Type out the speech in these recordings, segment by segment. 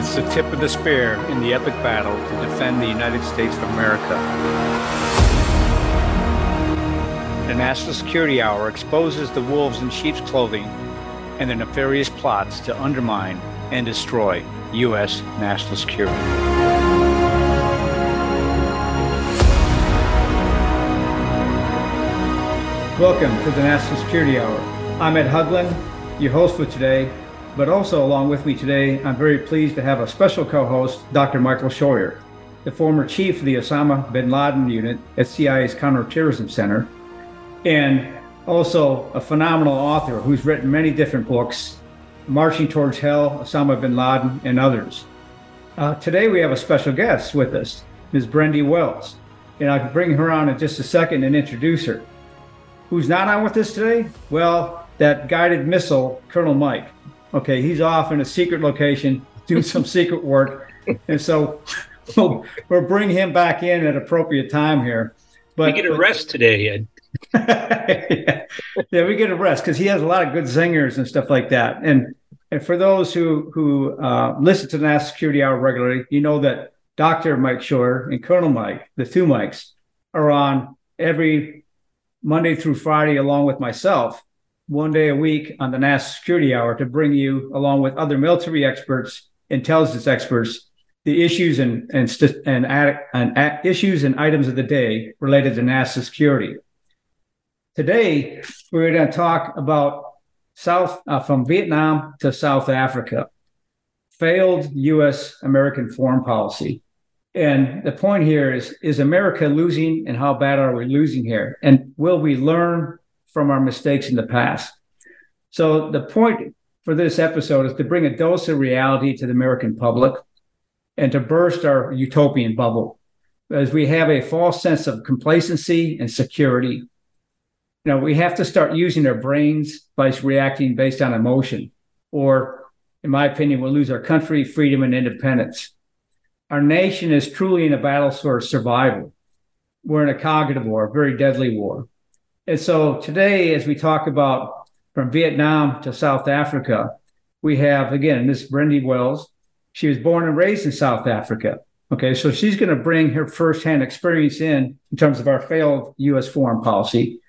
It's the tip of the spear in the epic battle to defend the United States of America. The National Security Hour exposes the wolves in sheep's clothing and their nefarious plots to undermine and destroy U.S. national security. Welcome to the National Security Hour. I'm Ed Haugland, your host for today, but also along with me today, I'm very pleased to have a special co host, Dr. Michael Scheuer, the former chief of the Osama bin Laden unit at CIA's Counterterrorism Center, and also a phenomenal author who's written many different books, Marching Towards Hell, Osama bin Laden, and others. Uh, today we have a special guest with us, Ms. Brendy Wells, and I'll bring her on in just a second and introduce her. Who's not on with us today? Well, that guided missile, Colonel Mike. Okay, he's off in a secret location doing some secret work. And so we'll, we'll bring him back in at appropriate time here. But we get a rest today, Ed. yeah. yeah, we get a rest because he has a lot of good zingers and stuff like that. And and for those who who uh, listen to the National Security Hour regularly, you know that Dr. Mike Scheuer and Colonel Mike, the two Mikes, are on every Monday through Friday, along with myself, one day a week on the National Security Hour to bring you, along with other military experts, intelligence experts, the issues and and and, and, and issues and items of the day related to NASA security. Today, we're going to talk about South uh, from Vietnam to South Africa, failed U.S. American foreign policy. And the point here is is America losing and how bad are we losing here? And will we learn from our mistakes in the past? So the point for this episode is to bring a dose of reality to the American public and to burst our utopian bubble as we have a false sense of complacency and security. You know, we have to start using our brains by reacting based on emotion, or in my opinion, we'll lose our country, freedom, and independence our nation is truly in a battle for survival. We're in a cognitive war, a very deadly war. And so today, as we talk about from Vietnam to South Africa, we have again Miss Brendy Wells. She was born and raised in South Africa. Okay, so she's going to bring her firsthand experience in in terms of our failed U.S. foreign policy.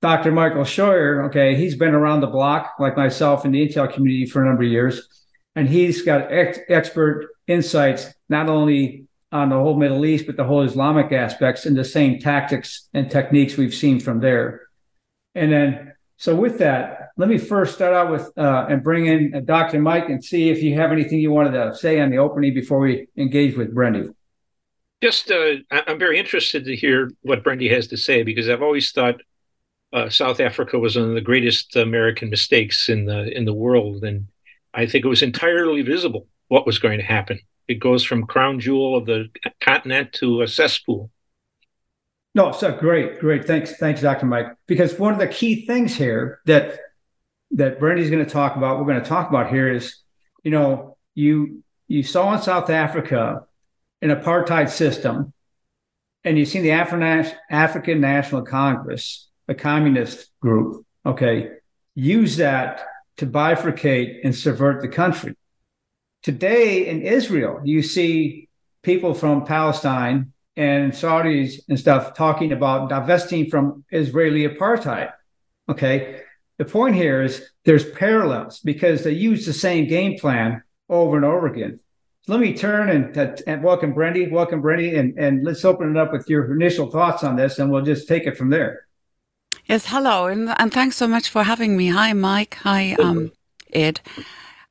Dr. Michael Scheuer, okay, he's been around the block like myself in the intel community for a number of years, and he's got ex- expert insights not only on the whole Middle East, but the whole Islamic aspects and the same tactics and techniques we've seen from there. And then, so with that, let me first start out with uh, and bring in uh, Dr. Mike and see if you have anything you wanted to say on the opening before we engage with Brendy. Just, uh, I'm very interested to hear what Brendy has to say because I've always thought uh, South Africa was one of the greatest American mistakes in the in the world, and I think it was entirely visible what was going to happen. It goes from crown jewel of the continent to a cesspool. No, so great, great. Thanks, thanks, Dr. Mike. Because one of the key things here that that Brendy's going to talk about, we're going to talk about here is, you know, you you saw in South Africa an apartheid system, and you've seen the African National Congress, a communist group, okay, use that to bifurcate and subvert the country. Today in Israel, you see people from Palestine and Saudis and stuff talking about divesting from Israeli apartheid. Okay. The point here is there's parallels because they use the same game plan over and over again. So let me turn and, and welcome Brendy. Welcome, Brendy. And, and let's open it up with your initial thoughts on this and we'll just take it from there. Yes, hello. And, and thanks so much for having me. Hi, Mike. Hi, um, Ed.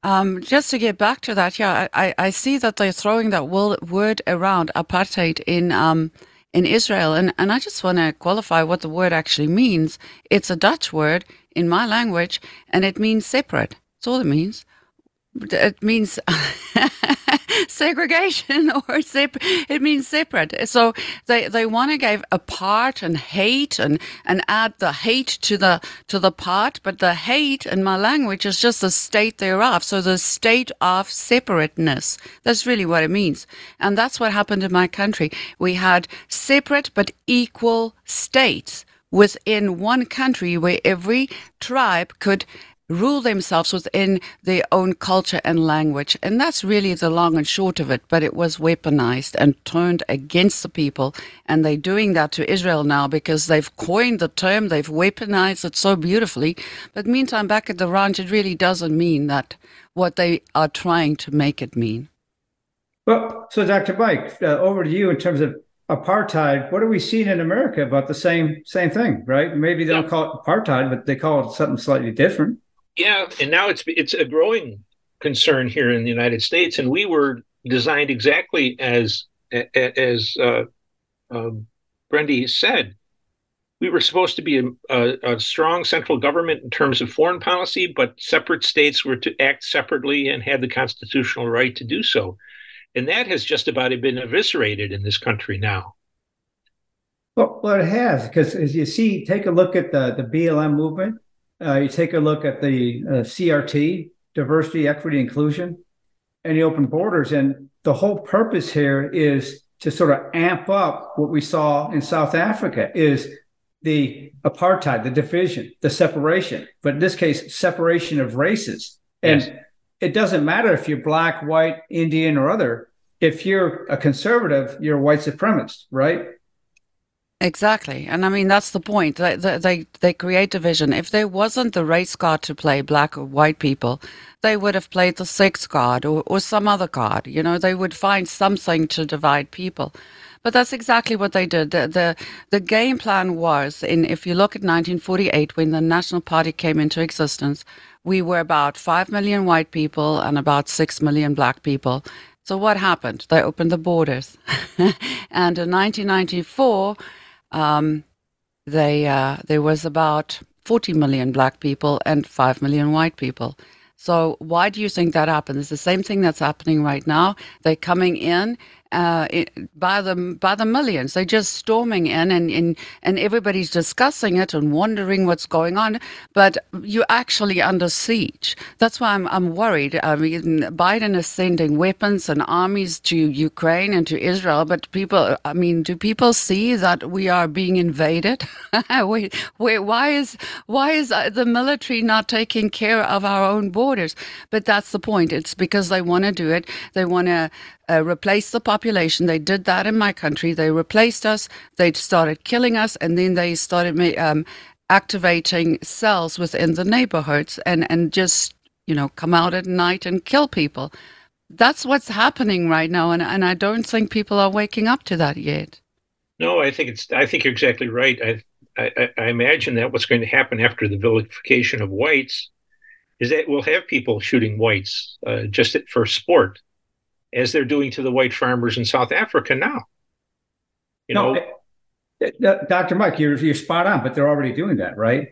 Um, just to get back to that, yeah, I, I see that they're throwing that word around apartheid in um, in Israel, and, and I just want to qualify what the word actually means. It's a Dutch word in my language, and it means separate. That's all it means. It means segregation or sep- it means separate. So they, they want to give apart and hate and, and add the hate to the to the part, but the hate in my language is just the state thereof. So the state of separateness. That's really what it means. And that's what happened in my country. We had separate but equal states within one country where every tribe could rule themselves within their own culture and language. And that's really the long and short of it. But it was weaponized and turned against the people. And they're doing that to Israel now because they've coined the term, they've weaponized it so beautifully. But meantime, back at the ranch, it really doesn't mean that what they are trying to make it mean. Well, so Dr. Mike, uh, over to you in terms of apartheid. What are we seeing in America about the same same thing, right? Maybe they don't call it apartheid, but they call it something slightly different. Yeah, and now it's it's a growing concern here in the United States, and we were designed exactly as as uh, um, Brendy said. We were supposed to be a, a, a, strong central government in terms of foreign policy, but separate states were to act separately and had the constitutional right to do so. And that has just about been eviscerated in this country now. Well, well it has, because as you see, take a look at the, the BLM movement uh, you take a look at the uh, CRT, diversity, equity, inclusion, and the open borders. And the whole purpose here is to sort of amp up what we saw in South Africa is the apartheid, the division, the separation, but in this case, separation of races. And yes. it doesn't matter if you're black, white, Indian, or other. If you're a conservative, you're a white supremacist, right? Exactly, and I mean that's the point. They, they they create division. If there wasn't the race card to play black or white people, they would have played the sex card or, or some other card. You know, they would find something to divide people. But that's exactly what they did. The, the the game plan was in if you look at 1948 when the National Party came into existence, we were about 5 million white people and about 6 million black people. So what happened? They opened the borders. and in 1994 um, they uh, there was about 40 million black people and 5 million white people. So why do you think that happened? It's the same thing that's happening right now. They're coming in uh, by the by the millions. They're just storming in, and, and and everybody's discussing it and wondering what's going on. But you're actually under siege. That's why I'm I'm worried. I mean, Biden is sending weapons and armies to Ukraine and to Israel, but people, I mean, do people see that we are being invaded? why is why is uh, the military not taking care of our own borders? But that's the point. It's because they want to do it. They want to uh, replace the population. They did that in my country. They replaced us. They started killing us, and then they started um, activating cells within the neighborhoods and and just you know come out at night and kill people. That's what's happening right now, and and I don't think people are waking up to that yet. No, I think it's. I think you're exactly right. I I, I imagine that what's going to happen after the vilification of whites is that we'll have people shooting whites uh, just for sport as they're doing to the white farmers in South Africa now. You no, know, eh, eh, Dr. Mike, you're you're spot on, but they're already doing that, right?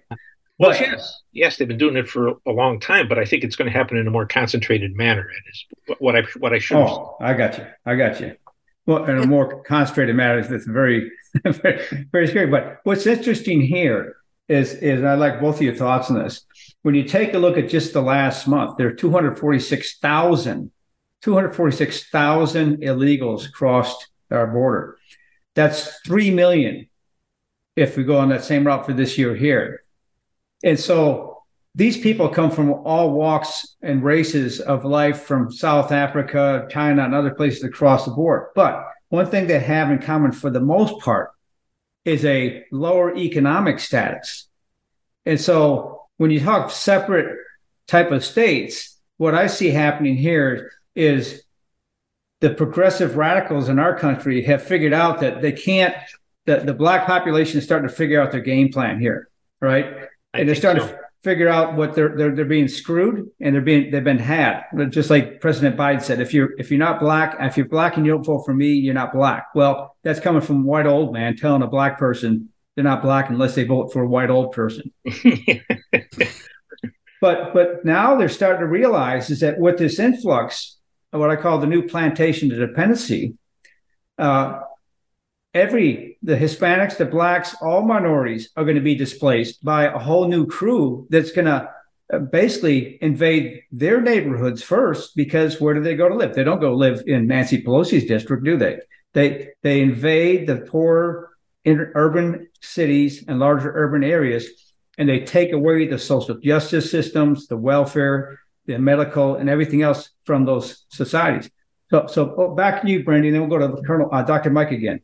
Well, but, yes, yes, they've been doing it for a long time, but I think it's going to happen in a more concentrated manner. It is what I what I should. Oh, I got you. I got you. Well, in a more concentrated manner, that's very, very, very scary. But what's interesting here is, is I like both of your thoughts on this. When you take a look at just the last month, there are 246,000 246,000 illegals crossed our border. That's 3 million if we go on that same route for this year here. And so these people come from all walks and races of life from South Africa, China, and other places across the board. But one thing they have in common for the most part is a lower economic status. And so when you talk separate type of states, what I see happening here is the progressive radicals in our country have figured out that they can't that the black population is starting to figure out their game plan here, right? I and they're starting so. to figure out what they're, they're they're being screwed and they're being they've been had. Just like President Biden said, if you're if you're not black, if you're black and you don't vote for me, you're not black. Well, that's coming from a white old man telling a black person they're not black unless they vote for a white old person. but but now they're starting to realize is that with this influx what I call the new plantation of dependency. Uh, every the Hispanics, the blacks, all minorities are going to be displaced by a whole new crew that's going to uh, basically invade their neighborhoods first because where do they go to live? They don't go live in Nancy Pelosi's district, do they? They they invade the poor urban cities and larger urban areas and they take away the social justice systems, the welfare, the medical, and everything else from those societies. So, so oh, back to you, Brandy, and then we'll go to Colonel uh, Dr. Mike again.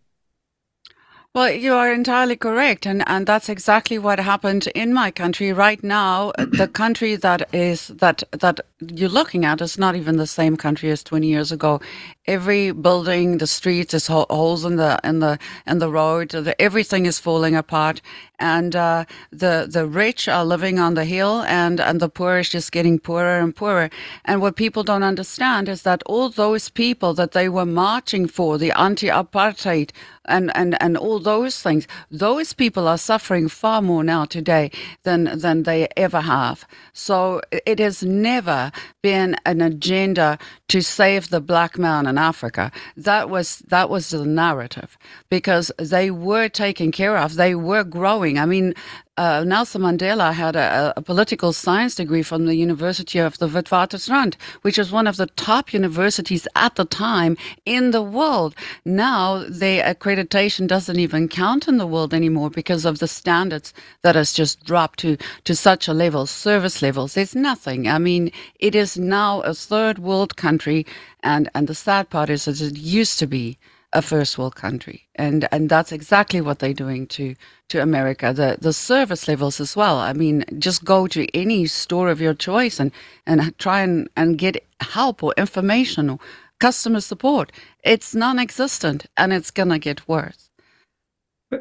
Well, you are entirely correct, and, and that's exactly what happened in my country right now. the country that is that that you're looking at is not even the same country as 20 years ago. Every building, the streets, there's holes in the in the in the road. The, everything is falling apart, and uh, the the rich are living on the hill, and and the poor is just getting poorer and poorer. And what people don't understand is that all those people that they were marching for, the anti-apartheid and, and, and all those things, those people are suffering far more now today than, than they ever have. So it has never been an agenda to save the black man in Africa. That was, that was the narrative because they were taken care of. They were growing. I mean, uh, Nelson Mandela had a, a, political science degree from the University of the Witwatersrand, which was one of the top universities at the time in the world. Now the accreditation doesn't even count in the world anymore because of the standards that has just dropped to, to such a level, service levels. There's nothing. I mean, it is now a third world country, and, and the sad part is that it used to be a first world country. And and that's exactly what they're doing to to America. The the service levels as well. I mean, just go to any store of your choice and and try and, and get help or information or customer support. It's non existent and it's gonna get worse.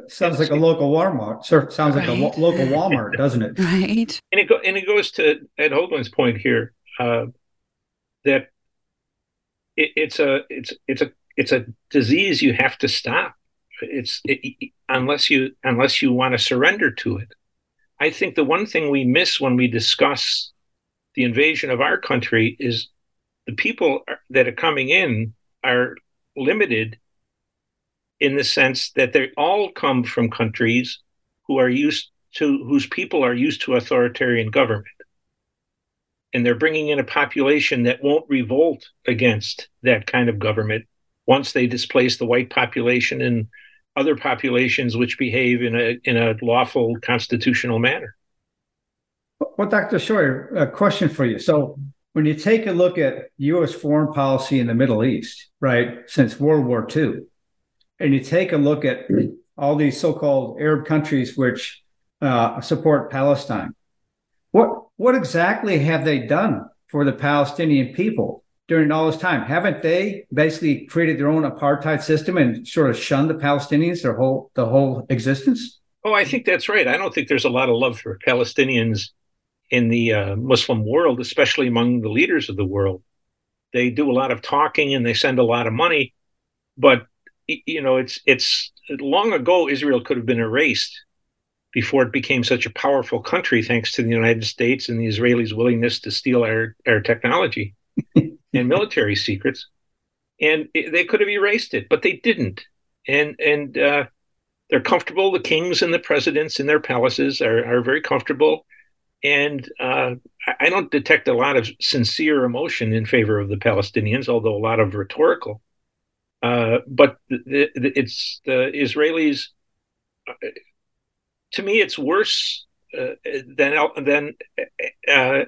sounds like a local Walmart. Sounds like right. a local Walmart, doesn't it? Right. And it go, and it goes to Ed Haugland's point here uh, that it, it's a it's it's a it's a disease you have to stop. It's it, unless you unless you want to surrender to it. I think the one thing we miss when we discuss the invasion of our country is the people that are coming in are limited in the sense that they all come from countries who are used to whose people are used to authoritarian government and they're bringing in a population that won't revolt against that kind of government once they displace the white population and other populations which behave in a in a lawful constitutional manner. Well, Dr. Scheuer, a question for you. So, when you take a look at U.S. foreign policy in the Middle East, right, since World War II, and you take a look at all these so-called Arab countries which uh, support Palestine, what what exactly have they done for the Palestinian people? During all this time? Haven't they basically created their own apartheid system and sort of shunned the Palestinians their whole the whole existence? Oh, I think that's right. I don't think there's a lot of love for Palestinians in the uh, Muslim world, especially among the leaders of the world. They do a lot of talking and they send a lot of money, but you know, it's it's long ago Israel could have been erased before it became such a powerful country, thanks to the United States and the Israelis' willingness to steal our our technology. and military secrets, and it, they could have erased it, but they didn't. And and uh, they're comfortable. The kings and the presidents in their palaces are are very comfortable, and uh, I don't detect a lot of sincere emotion in favor of the Palestinians, although a lot of rhetorical. Uh, but the, the, it's the Israelis. Uh, to me, it's worse uh, than than uh,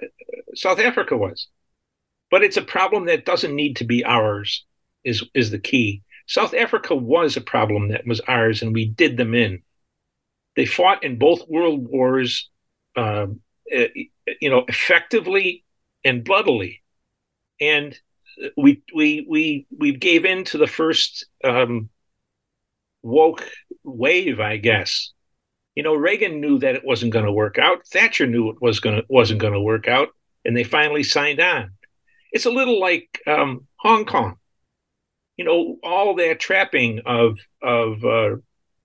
South Africa was but it's a problem that doesn't need to be ours is is the key. South africa was a problem that was ours and we did them in. They fought in both world wars uh, you know effectively and bloodily. And we we we we gave in to the first um, woke wave i guess. You know reagan knew that it wasn't going to work out. Thatcher knew it was going wasn't going to work out. And they finally signed on it's a little like um, Hong Kong. You know, all that trapping of of uh,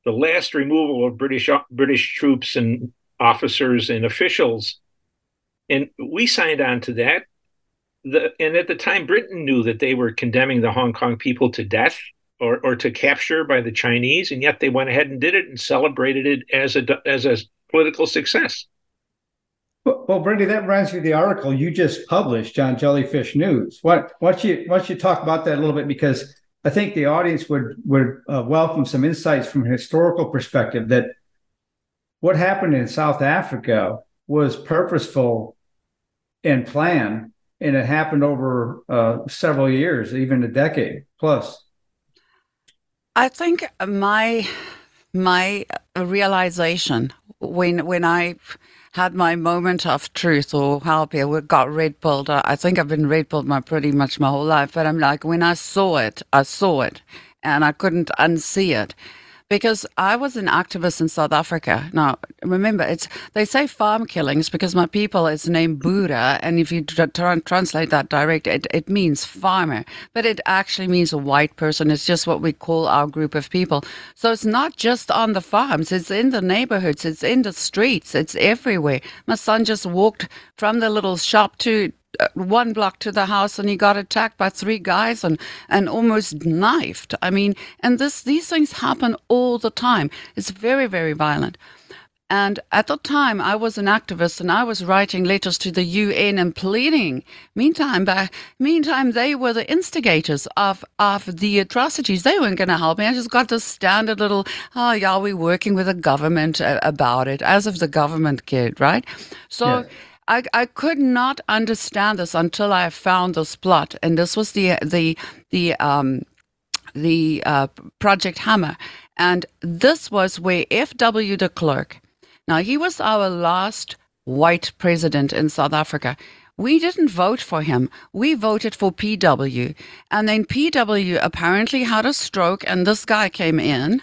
the last removal of British British troops and officers and officials, and we signed on to that. The, and at the time, Britain knew that they were condemning the Hong Kong people to death or, or to capture by the Chinese, and yet they went ahead and did it and celebrated it as a as a political success. Well, Brandy, that reminds me of the article you just published on Jellyfish News. What, why don't you, why you talk about that a little bit? Because I think the audience would would uh, welcome some insights from a historical perspective that what happened in South Africa was purposeful and planned, and it happened over uh, several years, even a decade plus. I think my my realization when when I had my moment of truth or how I got red pilled. I think I've been red pilled my pretty much my whole life, but I'm like when I saw it, I saw it, and I couldn't unsee it because I was an activist in South Africa. Now, remember, it's they say farm killings because my people is named Boere, and if you try and translate that direct, it, it means farmer, but it actually means a white person. It's just what we call our group of people. So it's not just on the farms; it's in the neighborhoods, it's in the streets, it's everywhere. My son just walked from the little shop to one block to the house and he got attacked by three guys and, and almost knifed. I mean, and this these things happen all the time. It's very, very violent. And at the time, I was an activist and I was writing letters to the UN and pleading. Meantime, by, meantime, they were the instigators of, of the atrocities. They weren't going to help me. I just got this standard little, oh, yeah, we're working with the government uh, about it, as if the government cared, right? So. Yeah I, I could not understand this until I found this plot, and this was the the the um, the uh, Project Hammer, and this was where F.W. de Klerk. Now he was our last white president in South Africa. We didn't vote for him. We voted for PW. And then PW apparently had a stroke, and this guy came in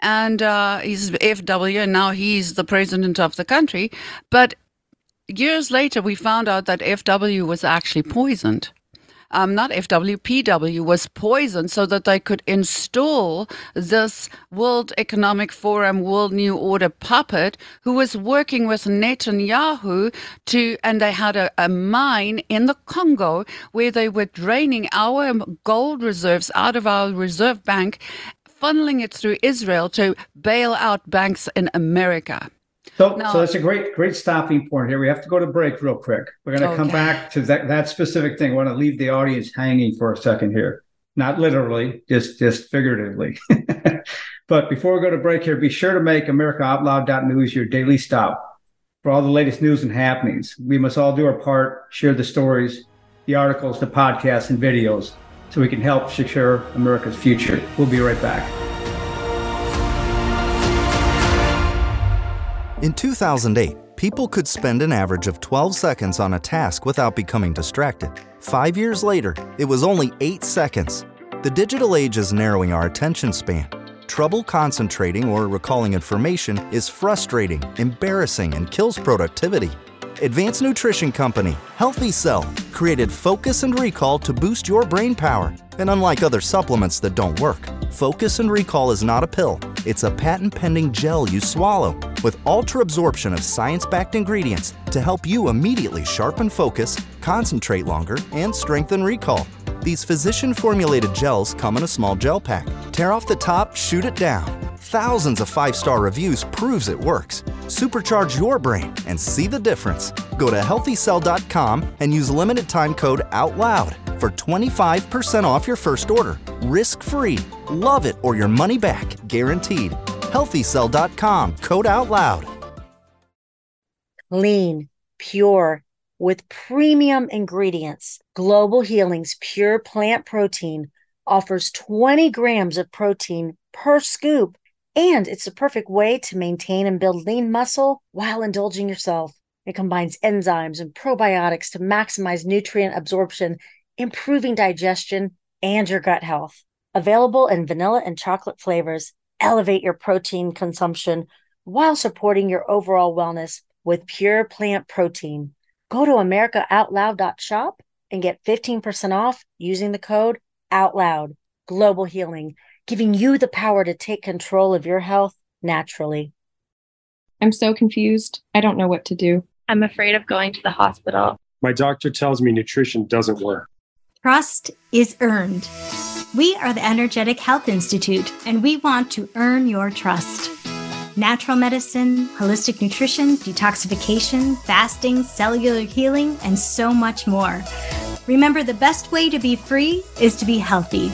and uh, he's FW, and now he's the president of the country. But years later, we found out that FW was actually poisoned. Um, not FW, PW was poisoned so that they could install this World Economic Forum, World New Order puppet who was working with Netanyahu to, and they had a, a mine in the Congo where they were draining our gold reserves out of our reserve bank, funneling it through Israel to bail out banks in America. So, no. so that's a great, great stopping point here. We have to go to break real quick. We're going to okay. come back to that, that specific thing. I want to leave the audience hanging for a second here, not literally, just just figuratively. but before we go to break here, be sure to make AmericaOutloud.news your daily stop for all the latest news and happenings. We must all do our part, share the stories, the articles, the podcasts, and videos, so we can help secure America's future. We'll be right back. In 2008, people could spend an average of 12 seconds on a task without becoming distracted. Five years later, it was only 8 seconds. The digital age is narrowing our attention span. Trouble concentrating or recalling information is frustrating, embarrassing, and kills productivity. Advanced Nutrition Company, Healthy Cell, created Focus and Recall to boost your brain power. And unlike other supplements that don't work, Focus and Recall is not a pill, it's a patent pending gel you swallow with ultra absorption of science backed ingredients to help you immediately sharpen focus, concentrate longer, and strengthen recall. These physician formulated gels come in a small gel pack. Tear off the top, shoot it down thousands of five star reviews proves it works. Supercharge your brain and see the difference. Go to healthycell.com and use limited time code OUTLOUD for 25% off your first order. Risk free. Love it or your money back. Guaranteed. Healthycell.com code OUTLOUD. Lean, pure, with premium ingredients. Global Healing's Pure Plant Protein offers 20 grams of protein per scoop and it's the perfect way to maintain and build lean muscle while indulging yourself. It combines enzymes and probiotics to maximize nutrient absorption, improving digestion and your gut health. Available in vanilla and chocolate flavors, elevate your protein consumption while supporting your overall wellness with pure plant protein. Go to americaoutloud.shop and get 15% off using the code OUTLOUD. Global Healing giving you the power to take control of your health naturally. I'm so confused. I don't know what to do. I'm afraid of going to the hospital. My doctor tells me nutrition doesn't work. Trust is earned. We are the Energetic Health Institute, and we want to earn your trust. Natural medicine, holistic nutrition, detoxification, fasting, cellular healing, and so much more. Remember, the best way to be free is to be healthy.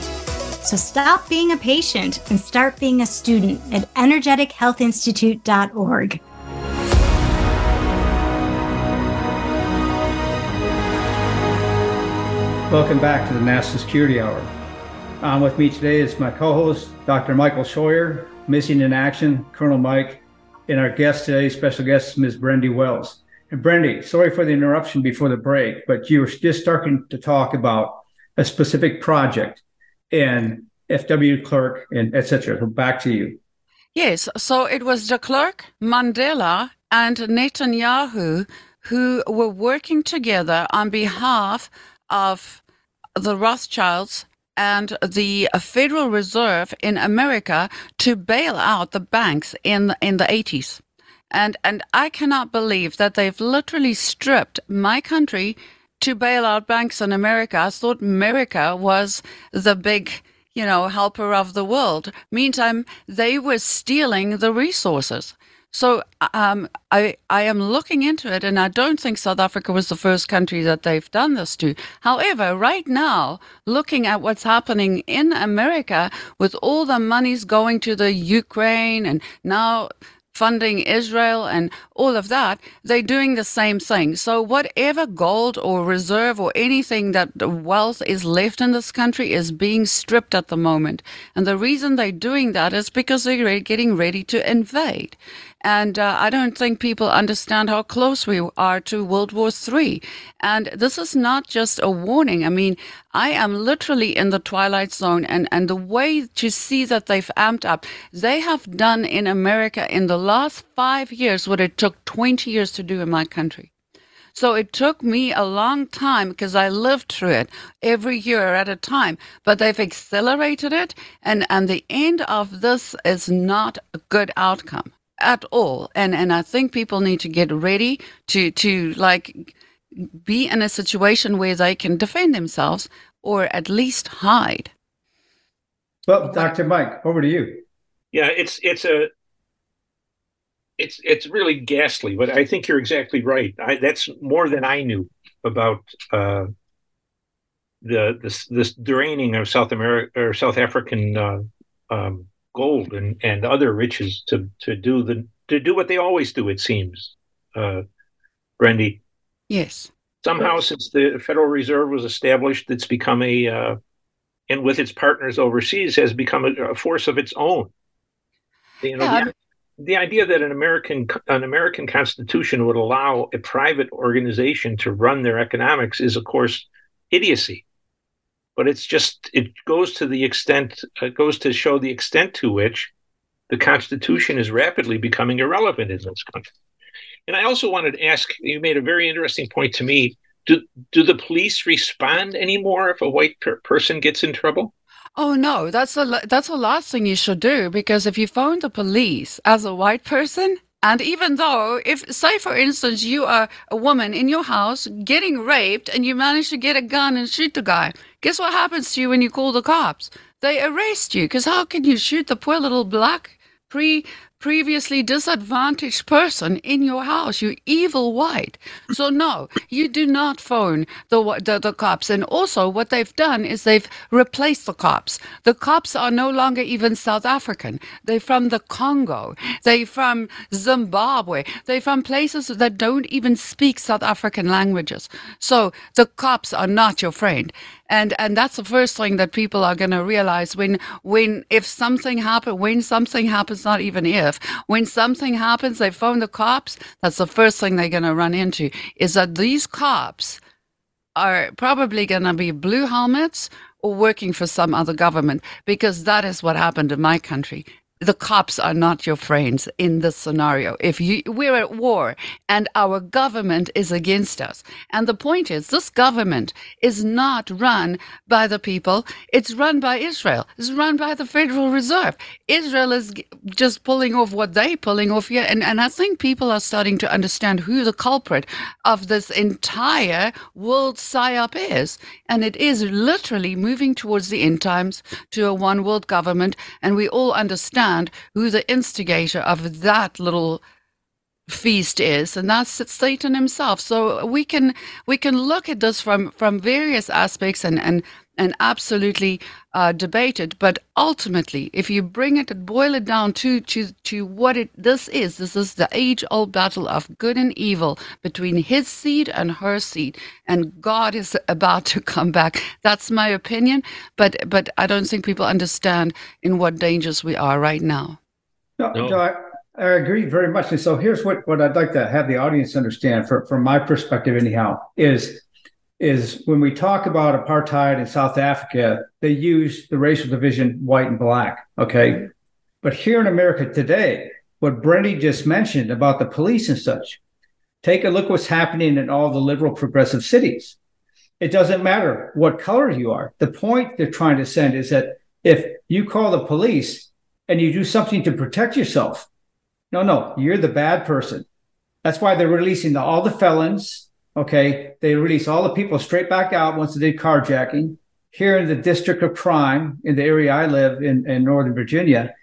So stop being a patient and start being a student at energetichealthinstitute.org. Welcome back to the National Security Hour. On with me today is my co host, Dr. Michael Scheuer, Missing in Action, Colonel Mike, and our guest today, special guest, Ms. Brendy Wells. And Brendy, sorry for the interruption before the break, but you were just starting to talk about a specific project and FW Klerk and etc. So back to you. Yes, so it was de Klerk, Mandela, and Netanyahu who were working together on behalf of the Rothschilds and the Federal Reserve in America to bail out the banks in in the 80s. And and I cannot believe that they've literally stripped my country to bail out banks in America. I thought America was the big, you know, helper of the world. Meantime, they were stealing the resources. So um, I I am looking into it, and I don't think South Africa was the first country that they've done this to. However, right now, looking at what's happening in America with all the monies going to the Ukraine, and now funding Israel and all of that, they're doing the same thing. So whatever gold or reserve or anything that wealth is left in this country is being stripped at the moment. And the reason they're doing that is because they're getting ready to invade. And uh, I don't think people understand how close we are to World War III. And this is not just a warning. I mean, I am literally in the twilight zone. And, and the way to see that they've amped up, they have done in America in the last five years what it took 20 years to do in my country. So it took me a long time because I lived through it every year at a time. But they've accelerated it, and, and the end of this is not a good outcome at all. And and I think people need to get ready to to like be in a situation where they can defend themselves or at least hide. Well, Dr. Mike, over to you. Yeah, it's it's a it's it's really ghastly, but I think you're exactly right. I, that's more than I knew about uh, the this this draining of South America or South African uh, um, gold and, and other riches to to do the to do what they always do. It seems, uh, Brendy. Yes. Somehow, since the Federal Reserve was established, it's become a uh, and with its partners overseas has become a, a force of its own. You know, yeah, the, the idea that an American an American Constitution would allow a private organization to run their economics is, of course, idiocy but it's just it goes to the extent it goes to show the extent to which the Constitution is rapidly becoming irrelevant in this country. And I also wanted to ask you made a very interesting point to me. Do do the police respond anymore if a white per- person gets in trouble? Oh no, that's the that's the last thing you should do because if you phone the police as a white person, and even though, if, say, for instance, you are a woman in your house getting raped and you manage to get a gun and shoot the guy, guess what happens to you when you call the cops? They arrest you because how can you shoot the poor little black pre previously disadvantaged person in your house, you evil white. So no, you do not phone the, the, the cops. And also, what they've done is they've replaced the cops. The cops are no longer even South African. They're from the Congo. They're from Zimbabwe. They're from places that don't even speak South African languages. So the cops are not your friend and and that's the first thing that people are going to realize when when if something happens when something happens not even if when something happens they phone the cops that's the first thing they're going to run into is that these cops are probably going to be blue helmets or working for some other government because that is what happened in my country the cops are not your friends in this scenario. If you, we're at war and our government is against us. And the point is, this government is not run by the people. It's run by Israel. It's run by the Federal Reserve. Israel is just pulling off what they're pulling off here. And, and I think people are starting to understand who the culprit of this entire world psyop is. And it is literally moving towards the end times to a one world government. And we all understand understand who the instigator of that little feast is and that's satan himself. So we can we can look at this from from various aspects and and and absolutely uh, debated. But ultimately, if you bring it and boil it down to, to, to what it this is, this is the age old battle of good and evil between his seed and her seed. And God is about to come back. That's my opinion. But, but I don't think people understand in what dangers we are right now. No, no. I, I, agree very much. And so here's what, what I'd like to have the audience understand for, from my perspective, anyhow, is is when we talk about apartheid in South Africa, they use the racial division white and black. Okay. But here in America today, what Brendy just mentioned about the police and such, take a look what's happening in all the liberal progressive cities. It doesn't matter what color you are. The point they're trying to send is that if you call the police and you do something to protect yourself, no, no, you're the bad person. That's why they're releasing the, all the felons, Okay, they release all the people straight back out once they did carjacking. Here in the district of crime, in the area I live in, in Northern Virginia,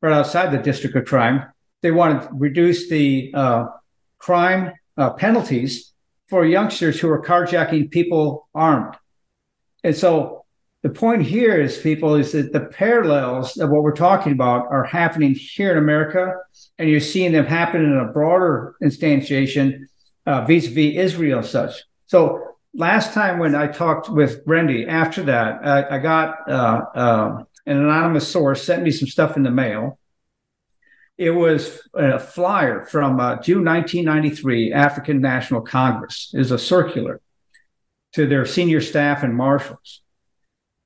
right outside the district of crime, they want to reduce the uh, crime uh, penalties for youngsters who are carjacking people armed. And so the point here is, people, is that the parallels of what we're talking about are happening here in America, and you're seeing them happen in a broader instantiation uh, vis-a-vis Israel such. So last time when I talked with Brendy, after that, I, I got uh, uh, an anonymous source sent me some stuff in the mail. It was a flyer from uh, June 1993 African National Congress. is a circular to their senior staff and marshals.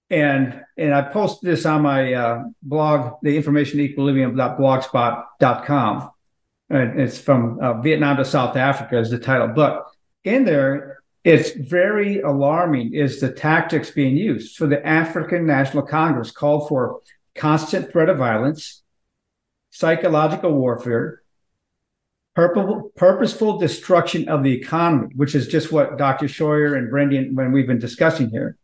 And and I posted this on my uh, blog, the information it's from uh, Vietnam to South Africa is the title. But in there, it's very alarming is the tactics being used. So the African National Congress called for constant threat of violence, psychological warfare, purposeful destruction of the economy, which is just what Dr. Scheuer and Brendan, when we've been discussing here.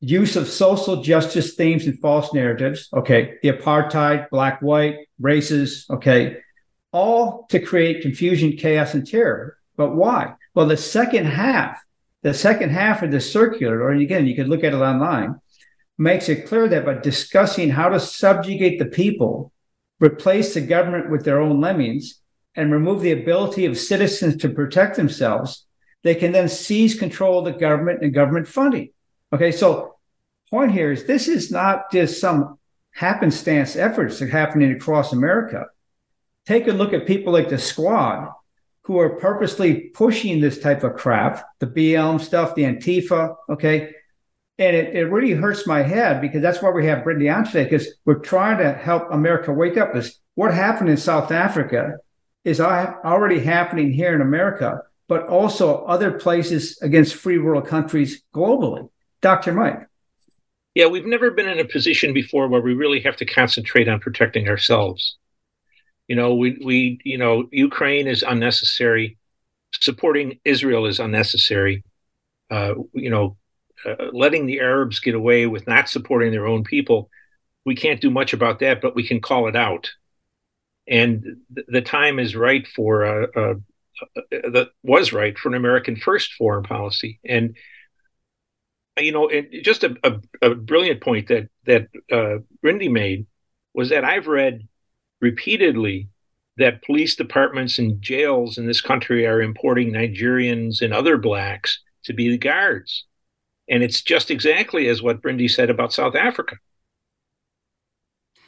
Use of social justice themes and false narratives. Okay. The apartheid, black, white, races. Okay all to create confusion, chaos, and terror. But why? Well, the second half, the second half of the circular, or again, you can look at it online, makes it clear that by discussing how to subjugate the people, replace the government with their own lemmings, and remove the ability of citizens to protect themselves, they can then seize control of the government and government funding. Okay, so point here is this is not just some happenstance efforts that are happening across America take a look at people like the squad who are purposely pushing this type of crap, the BLM stuff, the Antifa, okay? And it, it really hurts my head because that's why we have Brittany on today, because we're trying to help America wake up. Is what happened in South Africa is already happening here in America, but also other places against free world countries globally. Dr. Mike. Yeah, we've never been in a position before where we really have to concentrate on protecting ourselves. You know, we we you know Ukraine is unnecessary. Supporting Israel is unnecessary. Uh, you know, uh, letting the Arabs get away with not supporting their own people, we can't do much about that, but we can call it out. And th- the time is right for uh, uh, uh that was right for an American first foreign policy. And you know, just a, a, a, brilliant point that that uh, Brindy made was that I've read repeatedly that police departments and jails in this country are importing Nigerians and other blacks to be the guards. And it's just exactly as what Brindy said about South Africa.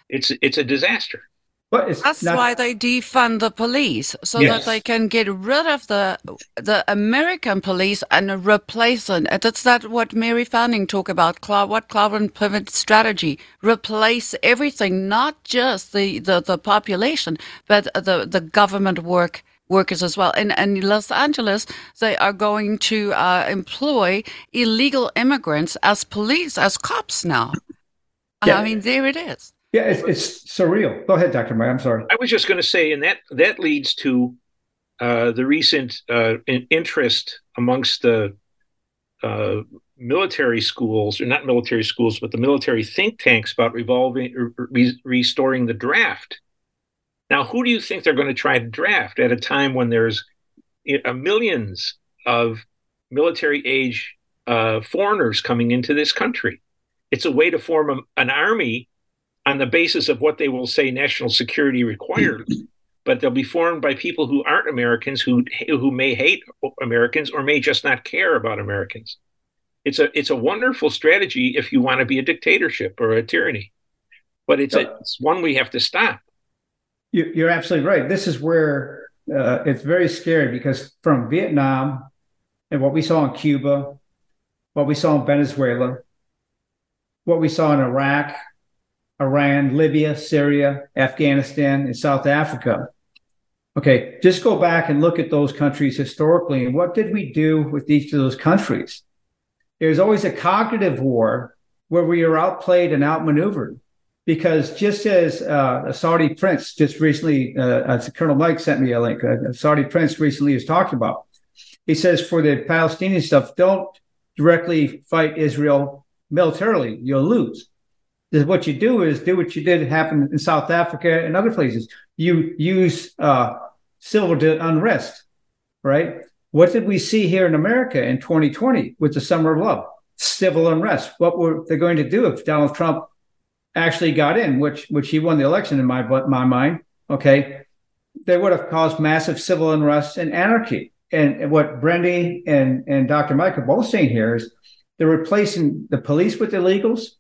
It's it's a disaster. But That's not... why they defund the police so yes. that they can get rid of the the American police and replace them. That's that what Mary Fanning talked about. What Cloward-Piven strategy: replace everything, not just the, the, the population, but the the government work workers as well. And in Los Angeles, they are going to uh, employ illegal immigrants as police, as cops now. Yeah. I mean, there it is. Yeah, it's, it's surreal. Go ahead, Dr. May. I'm sorry. I was just going to say, and that that leads to uh, the recent uh, interest amongst the uh, military schools, or not military schools, but the military think tanks about revolving, re- restoring the draft. Now, who do you think they're going to try to draft at a time when there's millions of military age uh, foreigners coming into this country. It's a way to form a, an army on the basis of what they will say national security requires. but they'll be formed by people who aren't Americans, who who may hate Americans or may just not care about Americans. It's a it's a wonderful strategy if you want to be a dictatorship or a tyranny, but it's, a, it's one we have to stop. You're absolutely right. This is where uh, it's very scary because from Vietnam and what we saw in Cuba, what we saw in Venezuela, what we saw in Iraq, Iran, Libya, Syria, Afghanistan, and South Africa. Okay, just go back and look at those countries historically and what did we do with each of those countries? There's always a cognitive war where we are outplayed and outmaneuvered. Because just as uh, a Saudi prince just recently, uh, Colonel Mike sent me a link, a Saudi prince recently has talked about. He says for the Palestinian stuff, don't directly fight Israel militarily, you'll lose. What you do is do what you did happen in South Africa and other places. You use uh, civil unrest, right? What did we see here in America in 2020 with the Summer of Love? Civil unrest. What were they going to do if Donald Trump actually got in, which which he won the election in my my mind? Okay, they would have caused massive civil unrest and anarchy. And what Brendy and and Dr. Mike are both saying here is they're replacing the police with illegals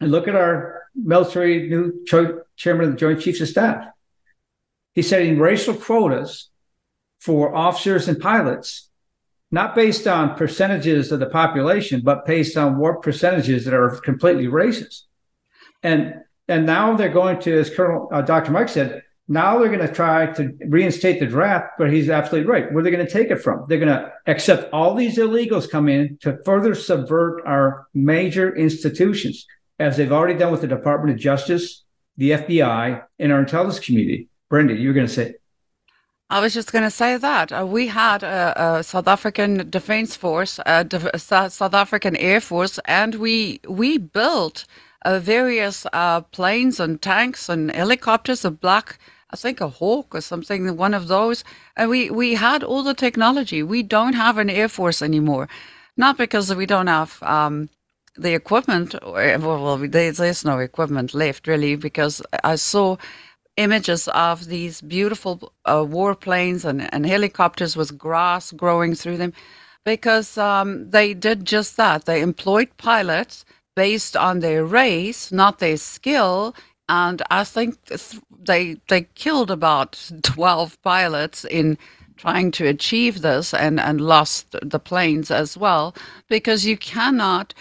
and look at our military new cho- chairman of the Joint Chiefs of Staff. He's setting racial quotas for officers and pilots, not based on percentages of the population, but based on what percentages that are completely racist. And and now they're going to, as Colonel uh, Dr. Mike said, now they're going to try to reinstate the draft. But he's absolutely right. Where are they going to take it from? They're going to accept all these illegals come in to further subvert our major institutions as they've already done with the Department of Justice, the FBI, and our intelligence community. Brenda, you were going to say. I was just going to say that uh, we had a, a, South African Defence Force, a, a, South African Air Force, and we we built uh, various uh, planes and tanks and helicopters, a black, I think a Hawk or something, one of those, and we we had all the technology. We don't have an Air Force anymore, not because we don't have um, the equipment, or, well, there's no equipment left really, because I saw images of these beautiful uh, warplanes and, and helicopters with grass growing through them because um, they did just that. They employed pilots based on their race, not their skill. And I think they they killed about twelve pilots in trying to achieve this, and and lost the planes as well because you cannot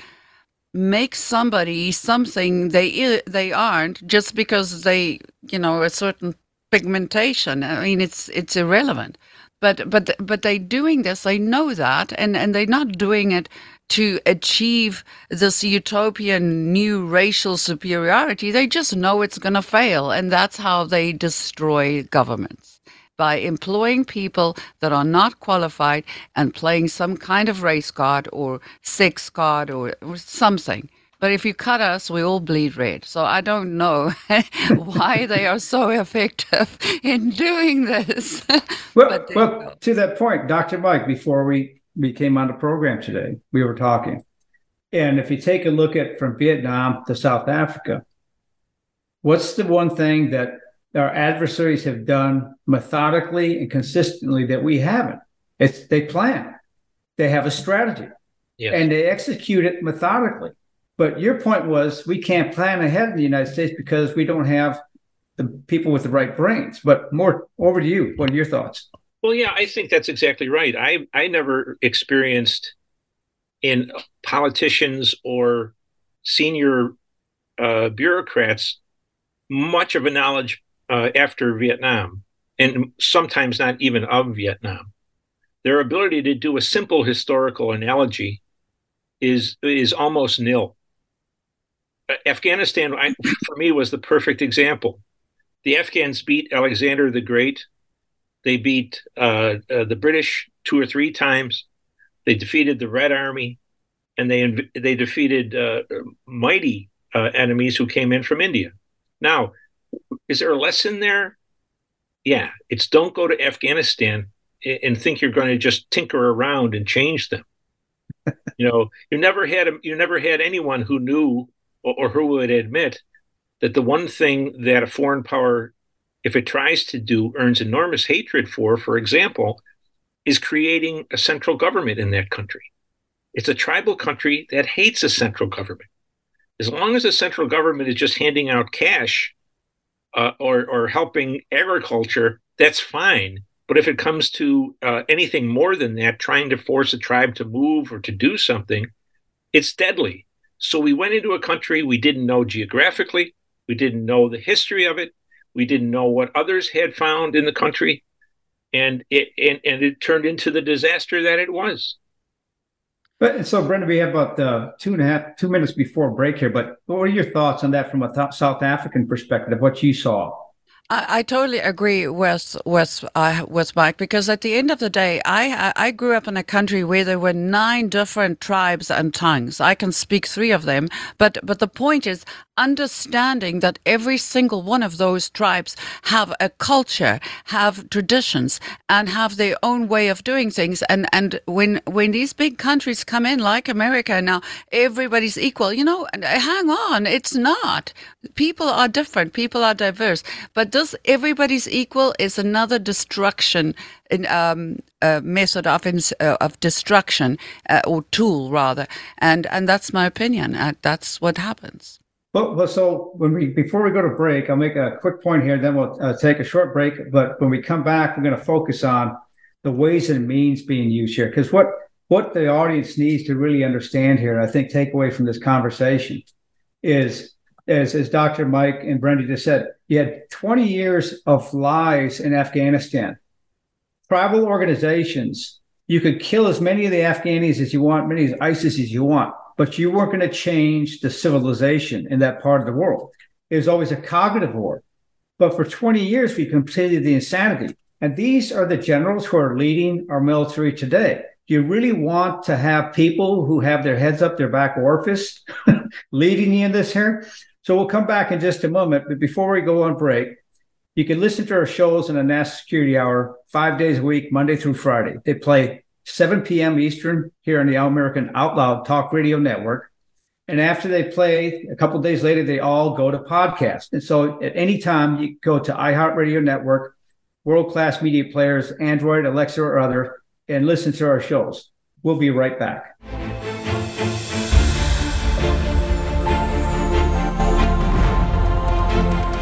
make somebody something they they aren't just because they you know a certain pigmentation. I mean it's it's irrelevant. But but but they doing this. They know that and and they're not doing it to achieve this utopian new racial superiority. They just know it's going to fail and that's how they destroy governments by employing people that are not qualified and playing some kind of race card or sex card or, or something. But if you cut us, we all bleed red. So I don't know why they are so effective in doing this. well, well to that point, Dr. Mike, before we, we came on the program today, we were talking. And if you take a look at from Vietnam to South Africa, what's the one thing that our adversaries have done methodically and consistently that we haven't. It's they plan, they have a strategy, and they execute it methodically. But your point was we can't plan ahead in the United States because we don't have the people with the right brains. But more over to you. What are your thoughts? Well, yeah, I think that's exactly right. I I never experienced in politicians or senior uh, bureaucrats much of a knowledge uh, after Vietnam, and sometimes not even of Vietnam. Their ability to do a simple historical analogy is is almost nil. Afghanistan, I, for me, was the perfect example. The Afghans beat Alexander the Great. They beat uh, uh, the British two or three times. They defeated the Red Army, and they they defeated uh, mighty uh, enemies who came in from India. Now, is there a lesson there? Yeah, it's don't go to Afghanistan and think you're going to just tinker around and change them. you know, you never had you never had anyone who knew or, or who would admit that the one thing that a foreign power, if it tries to do, earns enormous hatred for, for example, is creating a central government in that country. It's a tribal country that hates a central government. As long as the central government is just handing out cash uh, or, or helping agriculture, that's fine. But if it comes to uh, anything more than that, trying to force a tribe to move or to do something, it's deadly. So we went into a country we didn't know geographically, we didn't know the history of it, we didn't know what others had found in the country, and it and, and it turned into the disaster that it was. But so, Brenda, we have about uh, two and a half, two minutes before break here. But what are your thoughts on that from a th- South African perspective? What you saw? I, I totally agree with with uh, with Mike because at the end of the day, I I grew up in a country where there were nine different tribes and tongues. I can speak three of them, but but the point is understanding that every single one of those tribes have a culture, have traditions, and have their own way of doing things. And and when when these big countries come in, like America now, everybody's equal. You know, hang on, it's not. People are different. People are diverse, but just everybody's equal is another destruction in, um, uh, method of uh, of destruction uh, or tool rather, and and that's my opinion. Uh, that's what happens. Well, so when we before we go to break, I'll make a quick point here. Then we'll uh, take a short break. But when we come back, we're going to focus on the ways and means being used here, because what what the audience needs to really understand here, I think, take away from this conversation is as, as Dr. Mike and Brendy just said, you had 20 years of lies in Afghanistan. Tribal organizations, you could kill as many of the Afghanis as you want, many of ISIS as you want, but you weren't going to change the civilization in that part of the world. It was always a cognitive war. But for 20 years, we completed the insanity. And these are the generals who are leading our military today. Do you really want to have people who have their heads up their back orifice leading you in this here? So we'll come back in just a moment. But before we go on break, you can listen to our shows in the National Security Hour five days a week, Monday through Friday. They play 7 p.m. Eastern here on the All American Out Loud Talk Radio Network. And after they play, a couple days later, they all go to podcast. And so at any time, you go to iHeartRadio Network, world class media players, Android, Alexa, or other, and listen to our shows. We'll be right back.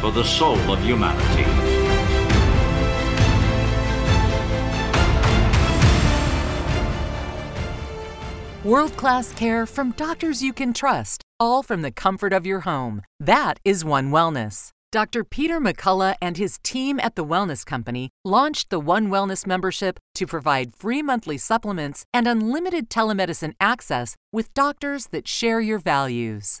for the soul of humanity. World class care from doctors you can trust, all from the comfort of your home. That is One Wellness. Dr. Peter McCullough and his team at the Wellness Company launched the One Wellness membership to provide free monthly supplements and unlimited telemedicine access with doctors that share your values.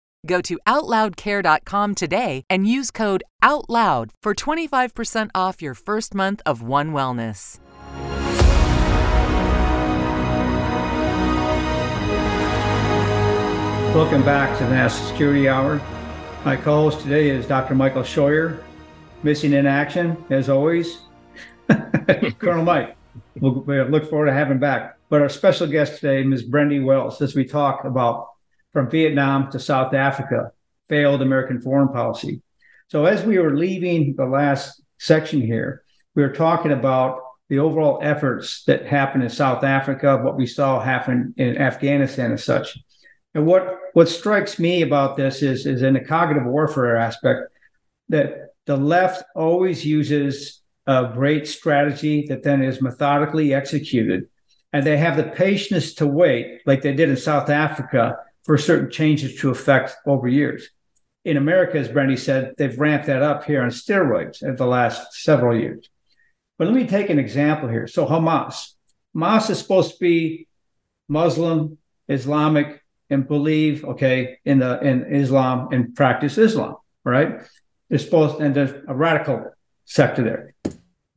Go to OutLoudCare.com today and use code OUTLOUD for 25% off your first month of One Wellness. Welcome back to the National Security Hour. My co host today is Dr. Michael Scheuer, missing in action, as always. Colonel Mike, we'll, we look forward to having back. But our special guest today, Ms. Brendy Wells, as we talk about from Vietnam to South Africa, failed American foreign policy. So as we were leaving the last section here, we were talking about the overall efforts that happened in South Africa, what we saw happen in Afghanistan and such. And what what strikes me about this is is in the cognitive warfare aspect that the left always uses a great strategy that then is methodically executed. And they have the patience to wait, like they did in South Africa, for certain changes to affect over years. In America, as Brendy said, they've ramped that up here on steroids in the last several years. But let me take an example here. So Hamas. Hamas is supposed to be Muslim, Islamic, and believe, okay, in the in Islam and practice Islam, right? They're supposed and there's a radical sector there.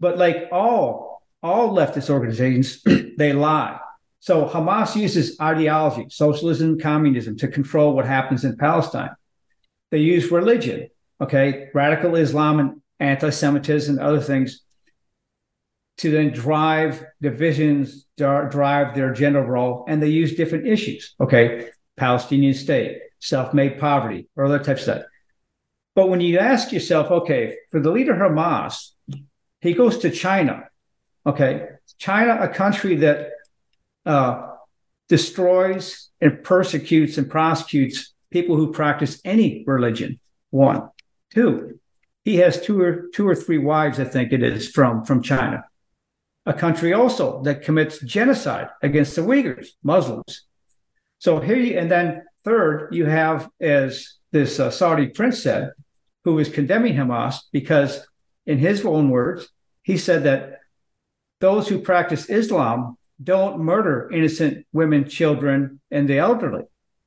But like all all leftist organizations, they lie. So Hamas uses ideology, socialism, communism to control what happens in Palestine. They use religion, okay, radical Islam and anti-Semitism and other things to then drive divisions, drive their agenda role, and they use different issues. Okay, Palestinian state, self-made poverty, or other types of stuff. But when you ask yourself, okay, for the leader Hamas, he goes to China. Okay, China, a country that uh, destroys and persecutes and prosecutes people who practice any religion. One, two, he has two or two or three wives, I think it is, from from China a country also that commits genocide against the Uyghurs, Muslims. So here, you, and then third, you have, as this uh, Saudi prince said, who is condemning Hamas because, in his own words, he said that those who practice Islam don't murder innocent women, children, and the elderly.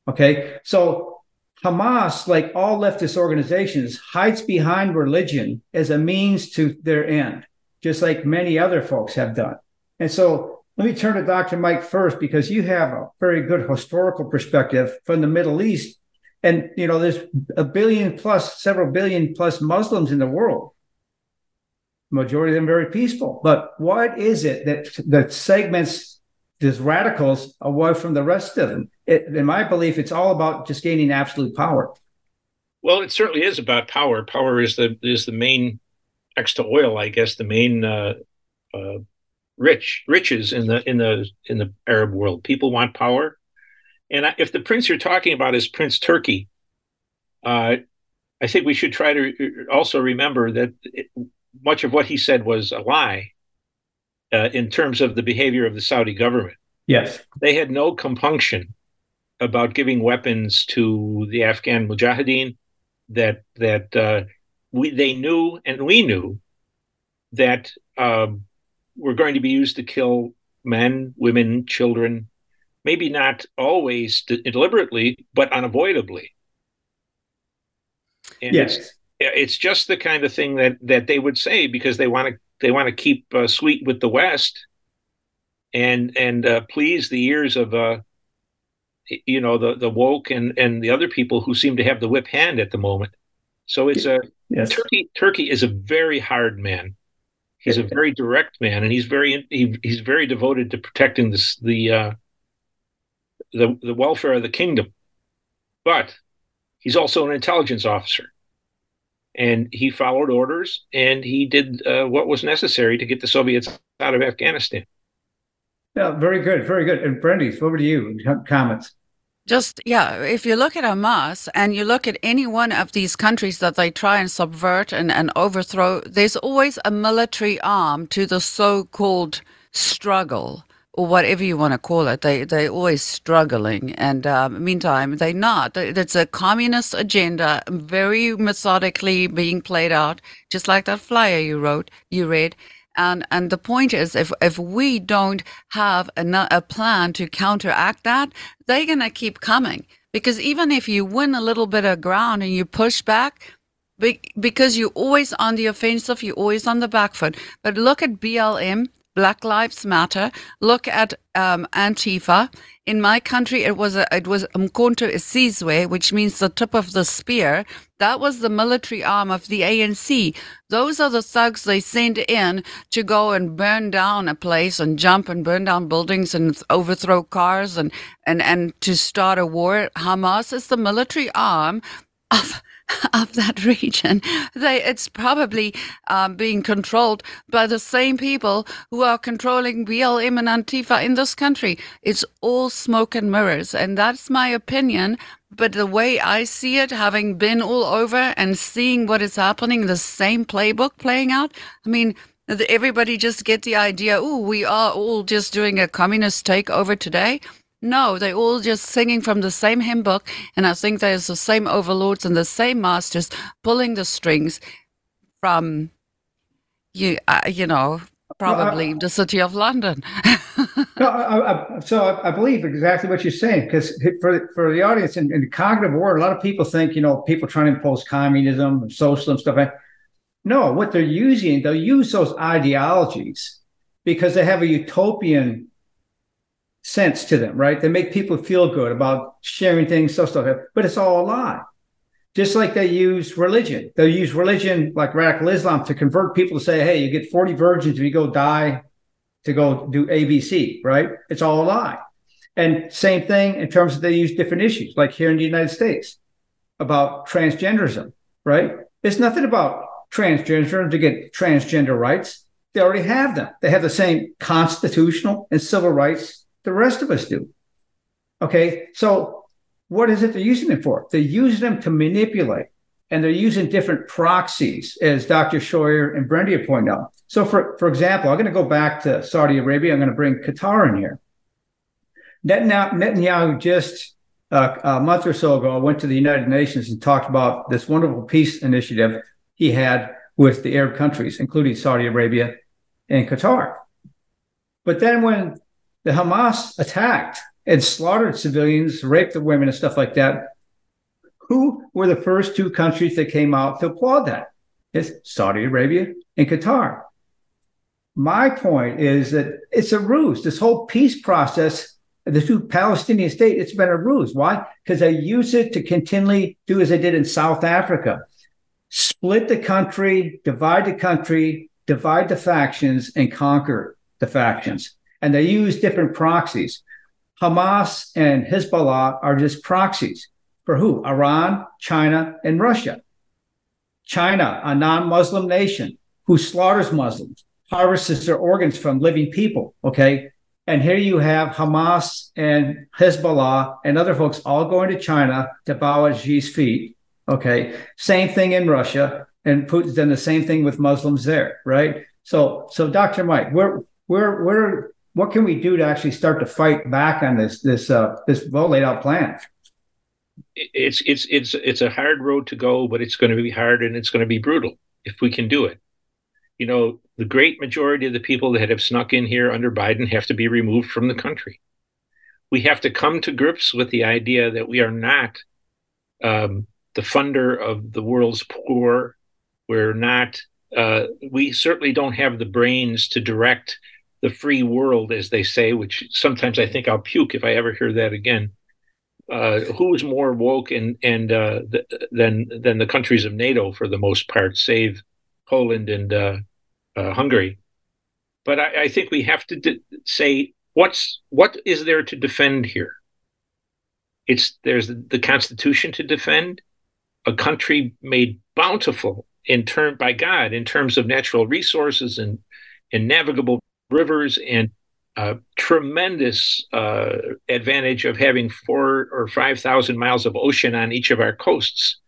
Okay, so Hamas, like all leftist organizations, hides behind religion as a means to their end just like many other folks have done. And so let me turn to Dr. Mike first because you have a very good historical perspective from the Middle East. And you know, there's a billion plus, several billion plus Muslims in the world. Majority of them very peaceful. But what is it that that segments these radicals away from the rest of them? It, in my belief, it's all about just gaining absolute power. Well, it certainly is about power. Power is the is the main next to oil, I guess, the main uh, uh, rich riches in the in the in the Arab world. People want power, and if the prince you're talking about is Prince Turki, uh, I think we should try to also remember that much of what he said was a lie uh, in terms of the behavior of the Saudi government. Yes, they had no compunction about giving weapons to the Afghan Mujahideen. That that uh, we they knew and we knew that um, were going to be used to kill men, women, children, maybe not always deliberately, but unavoidably. And yes. It's, just the kind of thing that, that they would say because they want to they want to keep uh, sweet with the West and and uh, please the ears of uh, you know the the woke and and the other people who seem to have the whip hand at the moment. So it's a yes. Turki. Turki is a very hard man. He's a very direct man, and he's very he, he's very devoted to protecting this the uh, the the welfare of the kingdom. But he's also an intelligence officer, and he followed orders and he did uh, what was necessary to get the Soviets out of Afghanistan. Yeah, very good, very good. And Brendy, over to you. Comments just yeah if you look at hamas and you look at any one of these countries that they try and subvert and, and overthrow there's always a military arm to the so-called struggle or whatever you want to call it they they're always struggling and um, meantime they're not it's a communist agenda very methodically being played out just like that flyer you wrote you read and and the point is, if if we don't have a, a plan to counteract that, they're gonna keep coming. Because even if you win a little bit of ground and you push back, because you're always on the offensive, you're always on the back foot. But look at BLM, Black Lives Matter. Look at um, Antifa. In my country, it was a, it was Umkhonto Sizwe, which means the tip of the spear. That was the military arm of the ANC. Those are the thugs they send in to go and burn down a place and jump and burn down buildings and overthrow cars and, and, and to start a war. Hamas is the military arm of of that region. They, it's probably um, being controlled by the same people who are controlling BLM and Antifa in this country. It's all smoke and mirrors, and that's my opinion. But the way I see it, having been all over and seeing what is happening, the same playbook playing out, I mean, everybody just get the idea, oh, we are all just doing a communist takeover today. No, they're all just singing from the same hymn book, and I think there's the same overlords and the same masters pulling the strings from you, uh, you know, probably the city of London. no, I, I, so I, believe exactly what you're saying because for for the audience in, in, the cognitive world, a lot of people think you know people trying to impose communism and socialism stuff. Like, no, what they're using, they'll use those ideologies because they have a utopian sense to them, right? They make people feel good about sharing things, stuff, stuff, but it's all a lie. Just like they use religion, they'll use religion like radical Islam to convert people to say, "Hey, you get forty virgins if you go die to go do ABC," right? It's all a lie. And same thing in terms of they use different issues, like here in the United States about transgenderism, right? It's nothing about transgender to get transgender rights. They already have them. They have the same constitutional and civil rights the rest of us do. Okay, so what is it they're using them for? They're using them to manipulate, and they're using different proxies, as Dr. Scheuer and Brendy point out. So, for, for example, I'm going to go back to Saudi Arabia. I'm going to bring Qatar in here. Netanyahu, Netanyahu just uh, a month or so ago went to the United Nations and talked about this wonderful peace initiative he had with the Arab countries, including Saudi Arabia and Qatar. But then when the Hamas attacked and slaughtered civilians, raped the women, and stuff like that. Who were the first two countries that came out to applaud that? It's Saudi Arabia and Qatar. My point is that it's a ruse. This whole peace process, the two Palestinian state, it's been a ruse. Why? Because they use it to continually do as they did in South Africa split the country, divide the country, divide the factions, and conquer the factions and they use different proxies. Hamas and Hezbollah are just proxies for who? Iran, China, and Russia. China, a non Muslim nation who slaughters Muslims, harvests their organs from living people. Okay. And here you have Hamas and Hezbollah and other folks all going to China to bow at Xi's feet. Okay. Same thing in Russia. And Putin's done the same thing with Muslims there, right? So, so Dr. Mike, we're, we're, we're what can we do to actually start to fight back on this this uh, this well laid out plan? It's it's it's it's a hard road to go, but it's going to be hard and it's going to be brutal if we can do it. You know, the great majority of the people that have snuck in here under Biden have to be removed from the country. We have to come to grips with the idea that we are not um, the funder of the world's poor. We're not. Uh, we certainly don't have the brains to direct the free world, as they say, which sometimes I think I'll puke if I ever hear that again. Uh, who is more woke and and uh, th- than than the countries of NATO for the most part, save Poland and uh, uh Hungary. But I, I, think we have to say what's what is there to defend here. It's there's the, Constitution to defend, a country made bountiful in term by God in terms of natural resources and and navigable rivers and a tremendous uh, advantage of having four or 5,000 miles of ocean on each of our coasts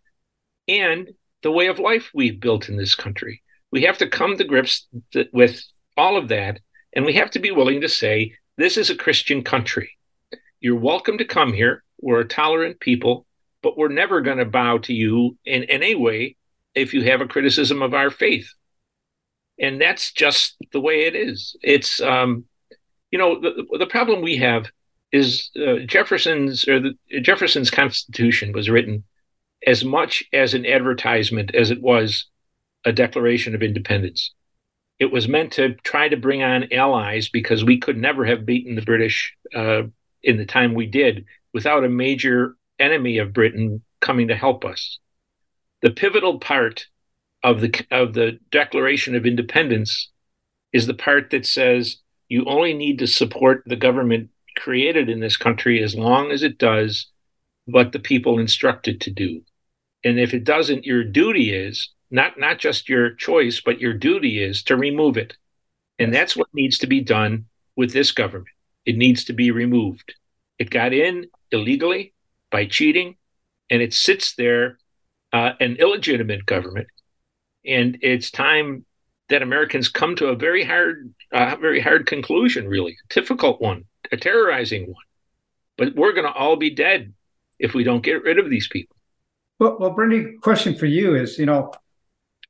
and the way of life we've built in this country. We have to come to grips th- with all of that, and we have to be willing to say, this is a Christian country. You're welcome to come here. We're a tolerant people, but we're never going to bow to you in any way if you have a criticism of our faith and that's just the way it is. It's um, you know the the problem we have is uh, Jefferson's or the Jefferson's Constitution was written as much as an advertisement as it was a Declaration of Independence. It was meant to try to bring on allies because we could never have beaten the British uh, in the time we did without a major enemy of Britain coming to help us. The pivotal part of the of the Declaration of Independence is the part that says you only need to support the government created in this country as long as it does what the people instructed to do. And if it doesn't, your duty is not not just your choice, but your duty is to remove it. And that's what needs to be done with this government. It needs to be removed. It got in illegally by cheating, and it sits there, uh, an illegitimate government. And it's time that Americans come to a very hard, uh, very hard conclusion, really, a difficult one, a terrorizing one. But we're going to all be dead if we don't get rid of these people. Well, well, Brendy, question for you is, you know,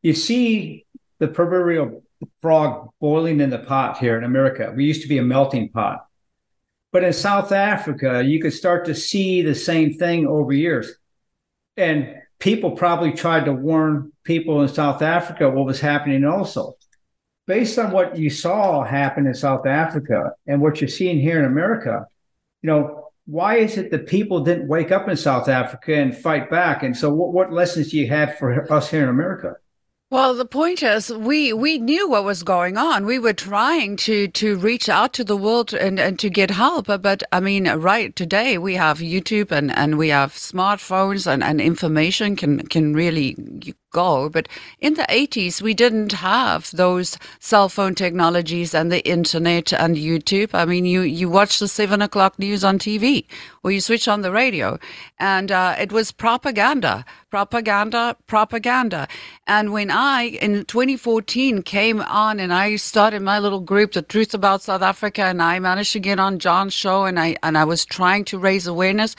you see the proverbial frog boiling in the pot here in America. We used to be a melting pot. But in South Africa, you could start to see the same thing over years. And people probably tried to warn people in South Africa what was happening also. Based on what you saw happen in South Africa and what you're seeing here in America, you know, why is it that people didn't wake up in South Africa and fight back? And so, what, what lessons do you have for us here in America? Well, the point is, we, we knew what was going on. We were trying to, to reach out to the world and, and to get help. But I mean, right today we have YouTube and, and we have smartphones and, and information can, can really go. But in the 80s, we didn't have those cell phone technologies and the internet and YouTube. I mean, you, you watch the seven o'clock news on TV or you switch on the radio, and uh, it was propaganda, propaganda, propaganda. And when I, in 2014, came on and I started my little group, The Truth About South Africa, and I managed to get on John's show and I, and I was trying to raise awareness.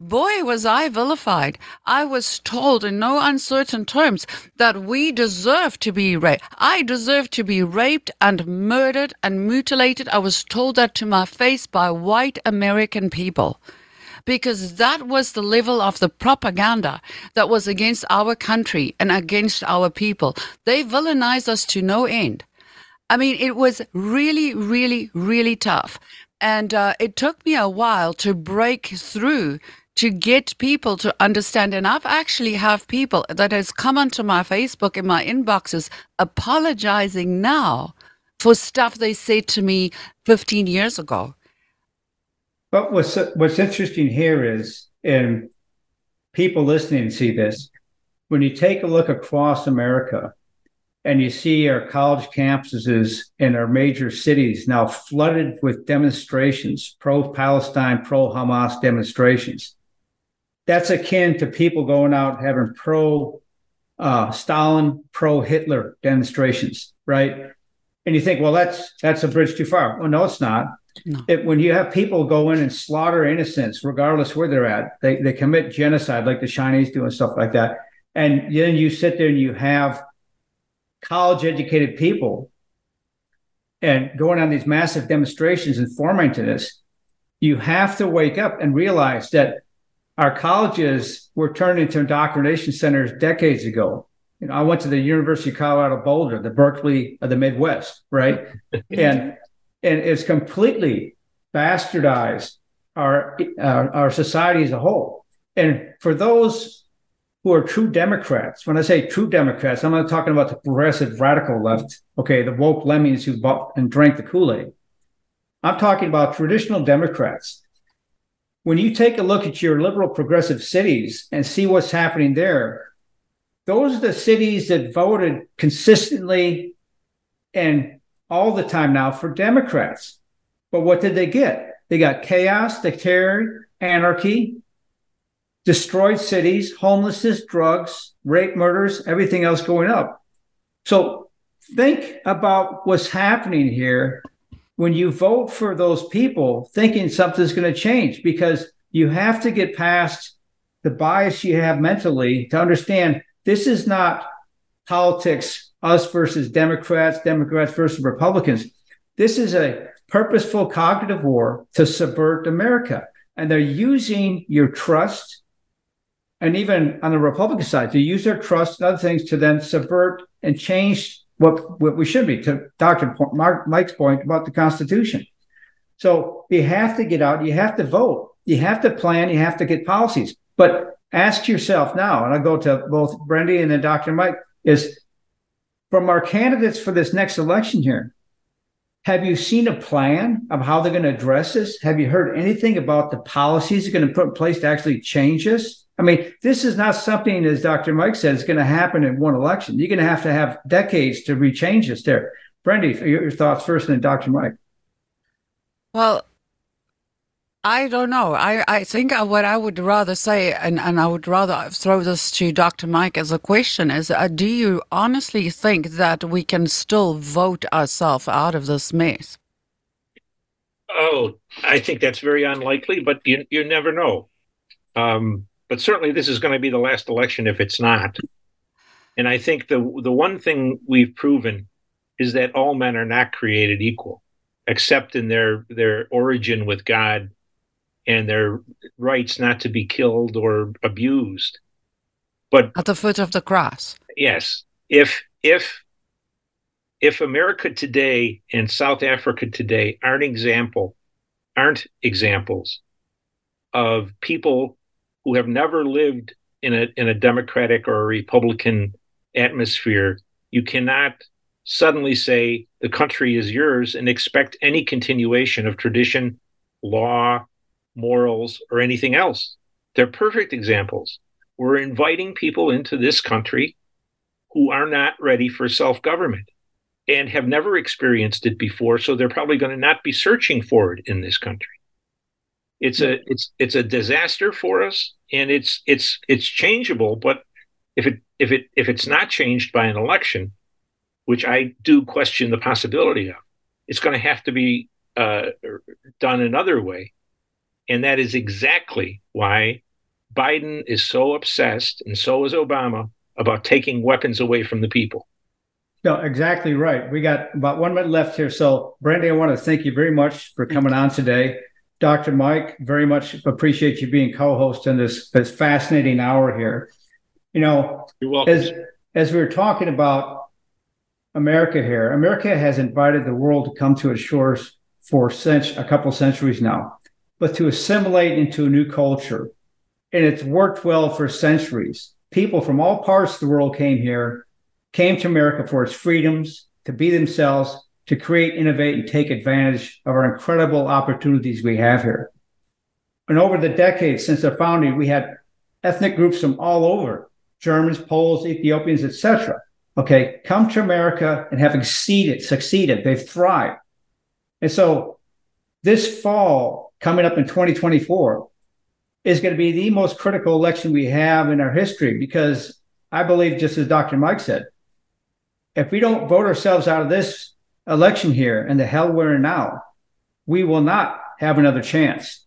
Boy, was I vilified. I was told in no uncertain terms that we deserve to be raped. I deserve to be raped and murdered and mutilated. I was told that to my face by white American people because that was the level of the propaganda that was against our country and against our people. They villainized us to no end. I mean, it was really, really, really tough. And uh, it took me a while to break through to get people to understand. And I've actually have people that has come onto my Facebook in my inboxes apologizing now for stuff they said to me 15 years ago. But what's what's interesting here is, and people listening see this, when you take a look across America and you see our college campuses in our major cities now flooded with demonstrations, pro Palestine, pro Hamas demonstrations that's akin to people going out having pro uh, Stalin, pro Hitler demonstrations, right? And you think, well, that's that's a bridge too far. Well, no, it's not. No. It, when you have people go in and slaughter innocents, regardless where they're at, they, they commit genocide like the Chinese do and stuff like that. And then you sit there and you have college educated people and going on these massive demonstrations and forming to this. You have to wake up and realize that our colleges were turned into indoctrination centers decades ago. You know, I went to the University of Colorado Boulder, the Berkeley of the Midwest, right? and and it's completely bastardized our uh, our society as a whole. And for those who are true Democrats, when I say true Democrats, I'm not talking about the progressive radical left, okay, the woke lemmings who bought and drank the Kool Aid. I'm talking about traditional Democrats when you take a look at your liberal progressive cities and see what's happening there, those are the cities that voted consistently and all the time now for Democrats. But what did they get? They got chaos, the terror, anarchy, destroyed cities, homelessness, drugs, rape, murders, everything else going up. So think about what's happening here when you vote for those people thinking something's going to change because you have to get past the bias you have mentally to understand this is not politics us versus democrats democrats versus republicans. This is a purposeful cognitive war to subvert america and they're using your trust and even on the republican side to use their trust and other things to then subvert and change what, what we should be to Dr. Mark, Mike's point about the Constitution. So you have to get out, you have to vote, you have to plan, you have to get policies. But ask yourself now, and I'll go to both Brendy and then Dr. Mike, is from our candidates for this next election here, have you seen a plan of how they're going to address this? Have you heard anything about the policies they're going to put in place to actually change this? I mean, this is not something, as Dr. Mike said, is going to happen in one election. You're going to have to have decades to rechange this there. Brendy, your thoughts first, and then Dr. Mike. Well, I don't know. I, I think what I would rather say, and, and I would rather throw this to Dr. Mike as a question, is uh, do you honestly think that we can still vote ourselves out of this mess? Oh, I think that's very unlikely, but you, you never know. Um, but certainly this is going to be the last election if it's not. And I think the the one thing we've proven is that all men are not created equal, except in their their origin with God and their rights not to be killed or abused. But at the foot of the cross. Yes. If if if America today and South Africa today aren't example aren't examples of people who have never lived in a in a democratic or a republican atmosphere you cannot suddenly say the country is yours and expect any continuation of tradition law morals or anything else. They're perfect examples. We're inviting people into this country who are not ready for self-government and have never experienced it before so they're probably going to not be searching for it in this country it's a it's it's a disaster for us, and it's it's it's changeable. But if it if it if it's not changed by an election, which I do question the possibility of, it's going to have to be uh, done another way, and that is exactly why Biden is so obsessed, and so is Obama, about taking weapons away from the people. No, exactly right. We got about one minute left here. So, Brandy, I want to thank you very much for coming on today. Dr. Mike, very much appreciate you being co-host in this this fascinating hour here. You know, as as we were talking about America here, America has invited the world to come to its shores for cent- a couple centuries now, but to assimilate into a new culture. And it's worked well for centuries. People from all parts of the world came here, came to America for its freedoms, to be themselves, to create, innovate, and take advantage of our incredible opportunities we have here. And over the decades since the founding, we had ethnic groups from all over Germans, Poles, Ethiopians, etc. Okay, come to America and have succeeded, succeeded. They've thrived. And so this fall, coming up in 2024, is going to be the most critical election we have in our history because I believe, just as Dr. Mike said, if we don't vote ourselves out of this election here and the hell we're in now, we will not have another chance.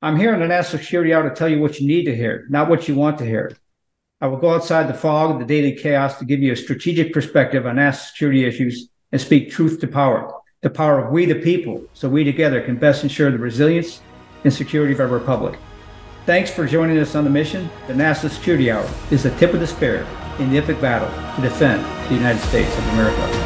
I'm here on the national security hour to tell you what you need to hear, not what you want to hear. I will go outside the fog the daily chaos to give you a strategic perspective on national security issues and speak truth to power, the power of we the people, so we together can best ensure the resilience and security of our republic. Thanks for joining us on the mission. The National Security Hour is the tip of the spear in the epic battle to defend the United States of America.